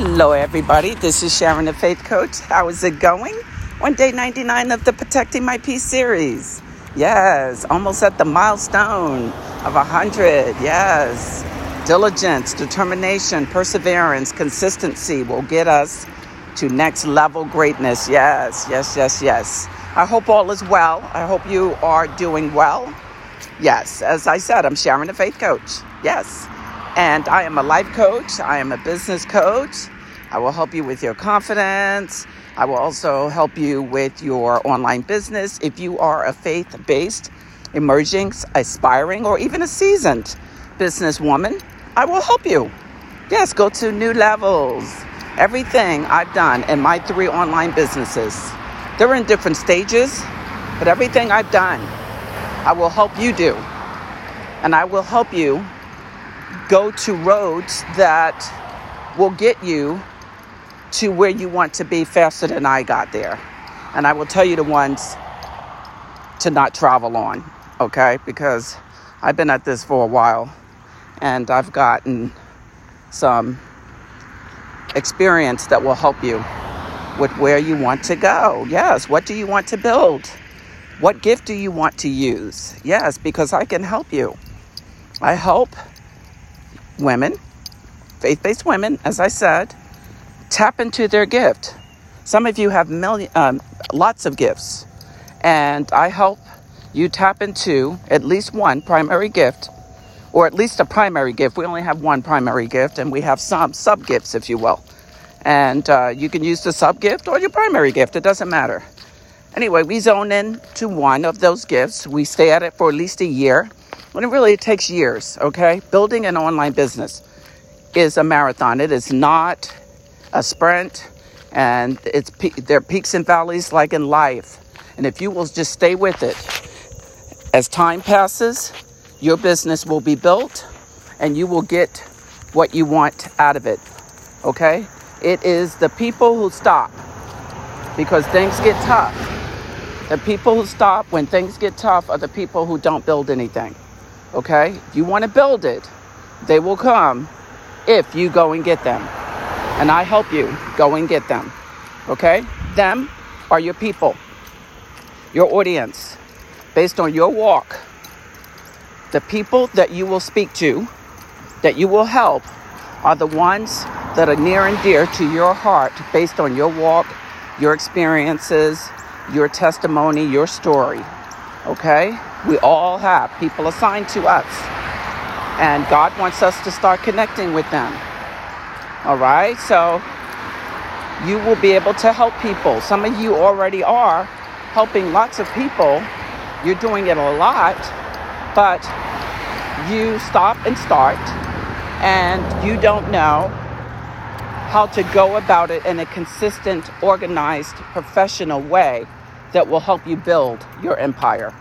Hello, everybody. This is Sharon, the Faith Coach. How is it going? On day 99 of the Protecting My Peace series. Yes, almost at the milestone of 100. Yes. Diligence, determination, perseverance, consistency will get us to next level greatness. Yes, yes, yes, yes. I hope all is well. I hope you are doing well. Yes, as I said, I'm Sharon, the Faith Coach. Yes. And I am a life coach, I am a business coach. I will help you with your confidence. I will also help you with your online business. If you are a faith based, emerging, aspiring, or even a seasoned businesswoman, I will help you. Yes, go to new levels. Everything I've done in my three online businesses, they're in different stages, but everything I've done, I will help you do. And I will help you go to roads that will get you to where you want to be faster than I got there. And I will tell you the ones to not travel on, okay? Because I've been at this for a while and I've gotten some experience that will help you with where you want to go. Yes, what do you want to build? What gift do you want to use? Yes, because I can help you. I help women, faith based women, as I said, tap into their gift. Some of you have million, um, lots of gifts, and I help you tap into at least one primary gift, or at least a primary gift. We only have one primary gift, and we have some sub gifts, if you will. And uh, you can use the sub gift or your primary gift, it doesn't matter. Anyway, we zone in to one of those gifts. We stay at it for at least a year when it really takes years, okay? Building an online business is a marathon. It is not a sprint, and it's there are peaks and valleys like in life. And if you will just stay with it, as time passes, your business will be built and you will get what you want out of it. Okay? It is the people who stop because things get tough. The people who stop when things get tough are the people who don't build anything. Okay? You want to build it, they will come if you go and get them. And I help you go and get them. Okay? Them are your people, your audience, based on your walk. The people that you will speak to, that you will help, are the ones that are near and dear to your heart based on your walk, your experiences, your testimony, your story. Okay? We all have people assigned to us. And God wants us to start connecting with them. All right? So you will be able to help people. Some of you already are helping lots of people. You're doing it a lot, but you stop and start and you don't know how to go about it in a consistent, organized, professional way that will help you build your empire.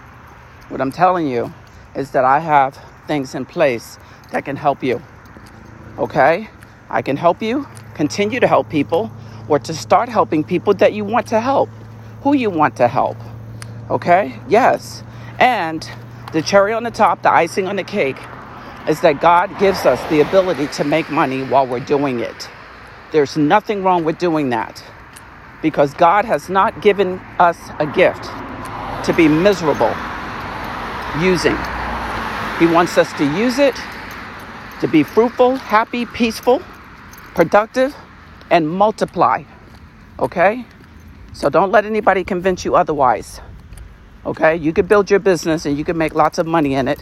What I'm telling you is that I have things in place that can help you. Okay? I can help you continue to help people or to start helping people that you want to help, who you want to help. Okay? Yes. And the cherry on the top, the icing on the cake, is that God gives us the ability to make money while we're doing it. There's nothing wrong with doing that because God has not given us a gift to be miserable using. He wants us to use it to be fruitful, happy, peaceful, productive, and multiply. Okay? So don't let anybody convince you otherwise. Okay? You can build your business and you can make lots of money in it.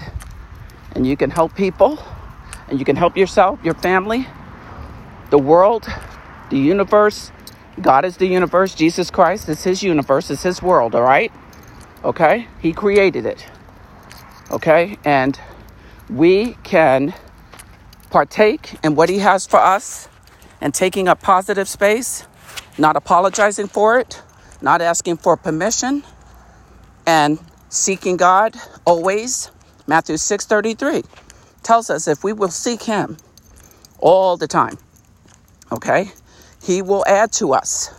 And you can help people and you can help yourself, your family, the world, the universe. God is the universe. Jesus Christ is his universe, is his world, all right? Okay? He created it. Okay? And we can partake in what He has for us and taking a positive space, not apologizing for it, not asking for permission, and seeking God always. Matthew 6:33 tells us if we will seek him all the time, okay? He will add to us.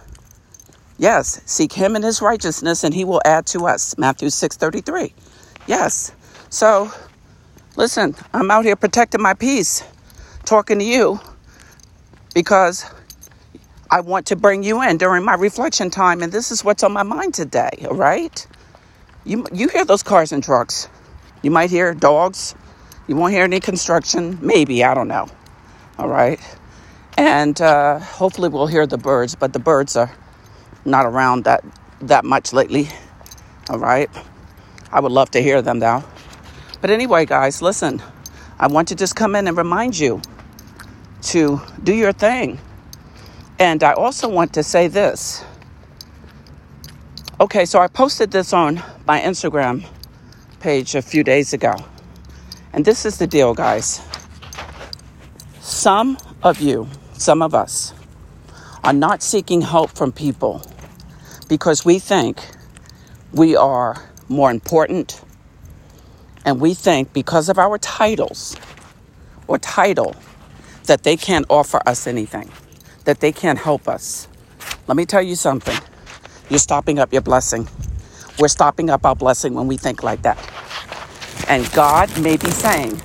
Yes, seek him in his righteousness and he will add to us. Matthew 6:33. Yes. So, listen, I'm out here protecting my peace, talking to you, because I want to bring you in during my reflection time, and this is what's on my mind today, all right? You, you hear those cars and trucks. You might hear dogs. You won't hear any construction. Maybe, I don't know. All right? And uh, hopefully we'll hear the birds, but the birds are not around that, that much lately. All right? I would love to hear them, though. But anyway, guys, listen. I want to just come in and remind you to do your thing. And I also want to say this. Okay, so I posted this on my Instagram page a few days ago. And this is the deal, guys. Some of you, some of us, are not seeking help from people because we think we are more important and we think because of our titles or title that they can't offer us anything, that they can't help us. Let me tell you something. You're stopping up your blessing. We're stopping up our blessing when we think like that. And God may be saying,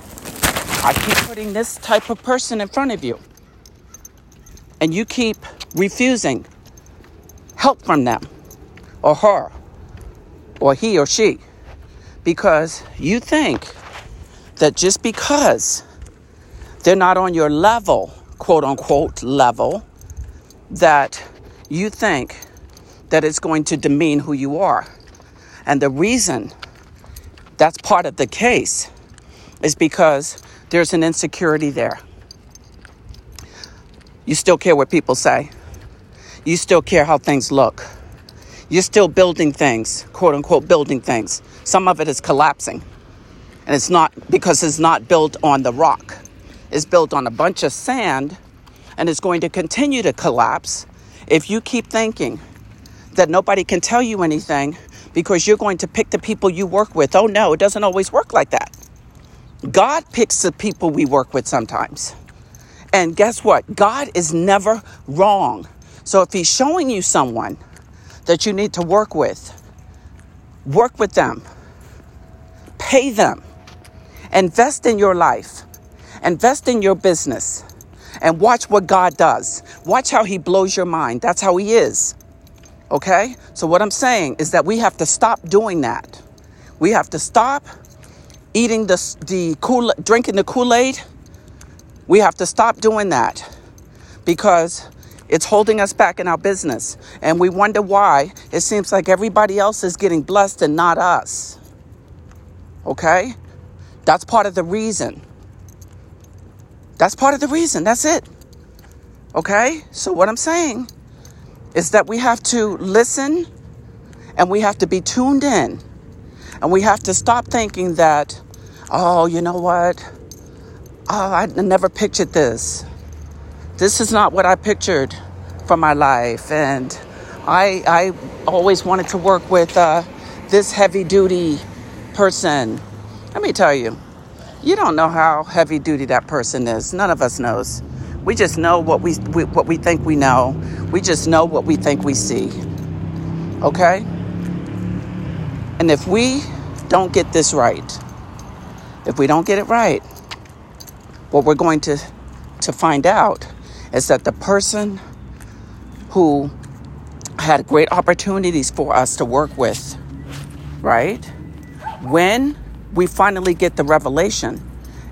I keep putting this type of person in front of you. And you keep refusing help from them or her or he or she because you think that just because they're not on your level, quote unquote, level, that you think that it's going to demean who you are. And the reason that's part of the case is because there's an insecurity there. You still care what people say. You still care how things look. You're still building things, quote unquote, building things. Some of it is collapsing. And it's not because it's not built on the rock, it's built on a bunch of sand and it's going to continue to collapse if you keep thinking that nobody can tell you anything because you're going to pick the people you work with. Oh no, it doesn't always work like that. God picks the people we work with sometimes. And guess what? God is never wrong. So if He's showing you someone that you need to work with, work with them, pay them, invest in your life, invest in your business, and watch what God does. Watch how He blows your mind. That's how He is. Okay? So, what I'm saying is that we have to stop doing that. We have to stop eating the, the cool, drinking the Kool Aid. We have to stop doing that because it's holding us back in our business. And we wonder why it seems like everybody else is getting blessed and not us. Okay? That's part of the reason. That's part of the reason. That's it. Okay? So, what I'm saying is that we have to listen and we have to be tuned in. And we have to stop thinking that, oh, you know what? Oh, I never pictured this this is not what I pictured for my life. And I, I always wanted to work with uh, this heavy duty person. Let me tell you, you don't know how heavy duty that person is. None of us knows. We just know what we, we what we think we know. We just know what we think we see. Okay? And if we don't get this right, if we don't get it right, what we're going to to find out is that the person who had great opportunities for us to work with, right? When we finally get the revelation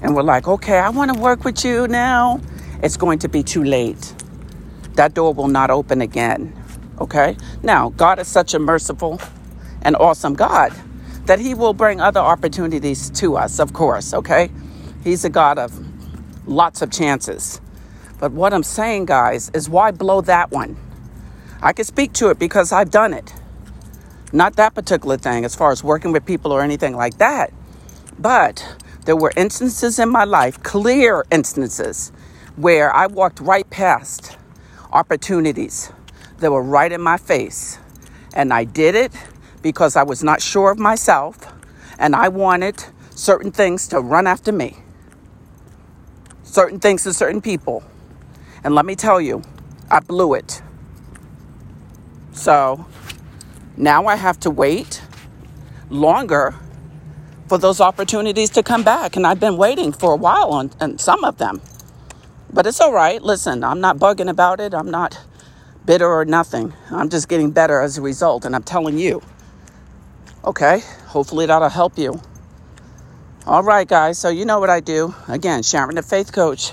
and we're like, okay, I want to work with you now, it's going to be too late. That door will not open again. Okay? Now, God is such a merciful and awesome God that He will bring other opportunities to us, of course. Okay? He's a God of lots of chances. But what I'm saying, guys, is why blow that one? I can speak to it because I've done it. Not that particular thing as far as working with people or anything like that. But there were instances in my life, clear instances, where I walked right past opportunities that were right in my face. And I did it because I was not sure of myself and I wanted certain things to run after me, certain things to certain people. And let me tell you, I blew it. So now I have to wait longer for those opportunities to come back. And I've been waiting for a while on, on some of them. But it's all right. Listen, I'm not bugging about it. I'm not bitter or nothing. I'm just getting better as a result, and I'm telling you. Okay, hopefully that'll help you. All right, guys, so you know what I do. Again, Sharon the Faith Coach.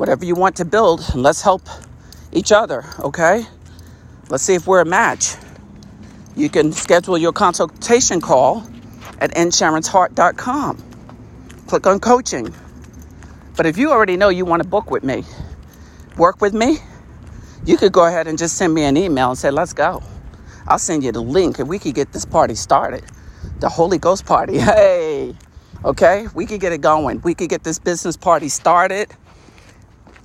Whatever you want to build, let's help each other, okay? Let's see if we're a match. You can schedule your consultation call at nsharonsheart.com. Click on coaching. But if you already know you want to book with me, work with me, you could go ahead and just send me an email and say, let's go. I'll send you the link and we could get this party started. The Holy Ghost party. Hey, okay? We could get it going. We could get this business party started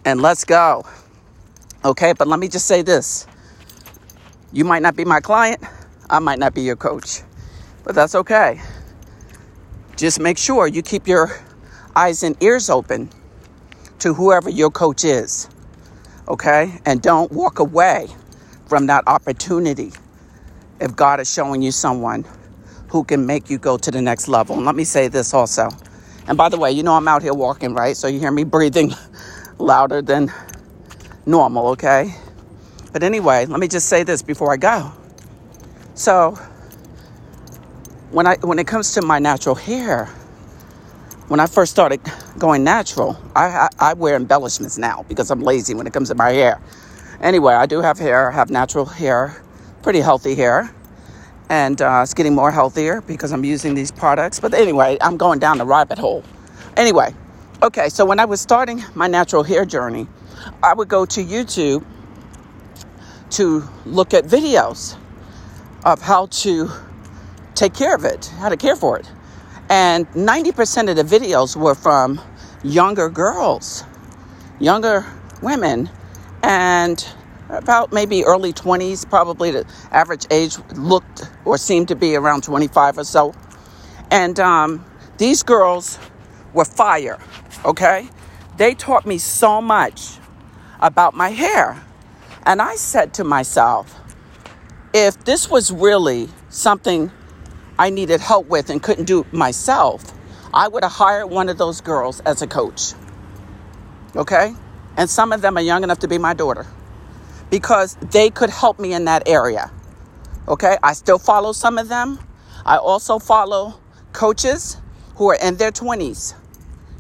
and let's go. Okay, but let me just say this you might not be my client, I might not be your coach, but that's okay. Just make sure you keep your eyes and ears open to whoever your coach is, okay? And don't walk away from that opportunity if God is showing you someone who can make you go to the next level. And let me say this also. And by the way, you know I'm out here walking, right? So you hear me breathing louder than normal, okay? But anyway, let me just say this before I go. So, when I when it comes to my natural hair, when I first started going natural, I, I, I wear embellishments now because I'm lazy when it comes to my hair. Anyway, I do have hair, I have natural hair, pretty healthy hair, and uh, it's getting more healthier because I'm using these products. But anyway, I'm going down the rabbit hole. Anyway, okay, so when I was starting my natural hair journey, I would go to YouTube to look at videos of how to take care of it, how to care for it. And 90% of the videos were from younger girls, younger women, and about maybe early 20s, probably the average age looked or seemed to be around 25 or so. And um, these girls were fire, okay? They taught me so much about my hair. And I said to myself, if this was really something I needed help with and couldn't do myself, I would have hired one of those girls as a coach. Okay? And some of them are young enough to be my daughter because they could help me in that area. Okay? I still follow some of them. I also follow coaches who are in their 20s,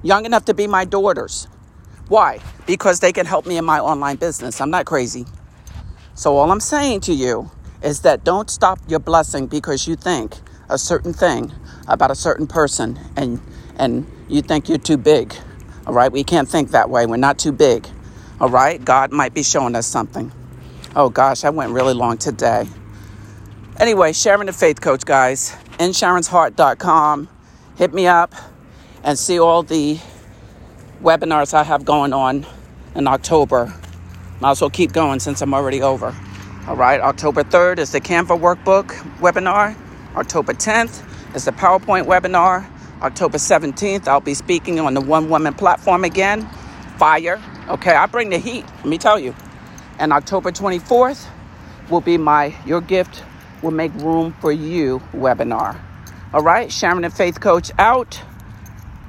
young enough to be my daughters. Why? Because they can help me in my online business. I'm not crazy. So, all I'm saying to you is that don't stop your blessing because you think a certain thing about a certain person and and you think you're too big. All right? We can't think that way. We're not too big. All right? God might be showing us something. Oh gosh, I went really long today. Anyway, Sharon the Faith Coach, guys, nsharonsheart.com. Hit me up and see all the webinars I have going on in October. Might as well keep going since I'm already over. All right, October 3rd is the Canva workbook webinar. October 10th is the PowerPoint webinar. October 17th, I'll be speaking on the One Woman platform again. Fire. Okay, I bring the heat, let me tell you. And October 24th will be my Your Gift Will Make Room for You webinar. All right, Sharon and Faith Coach out.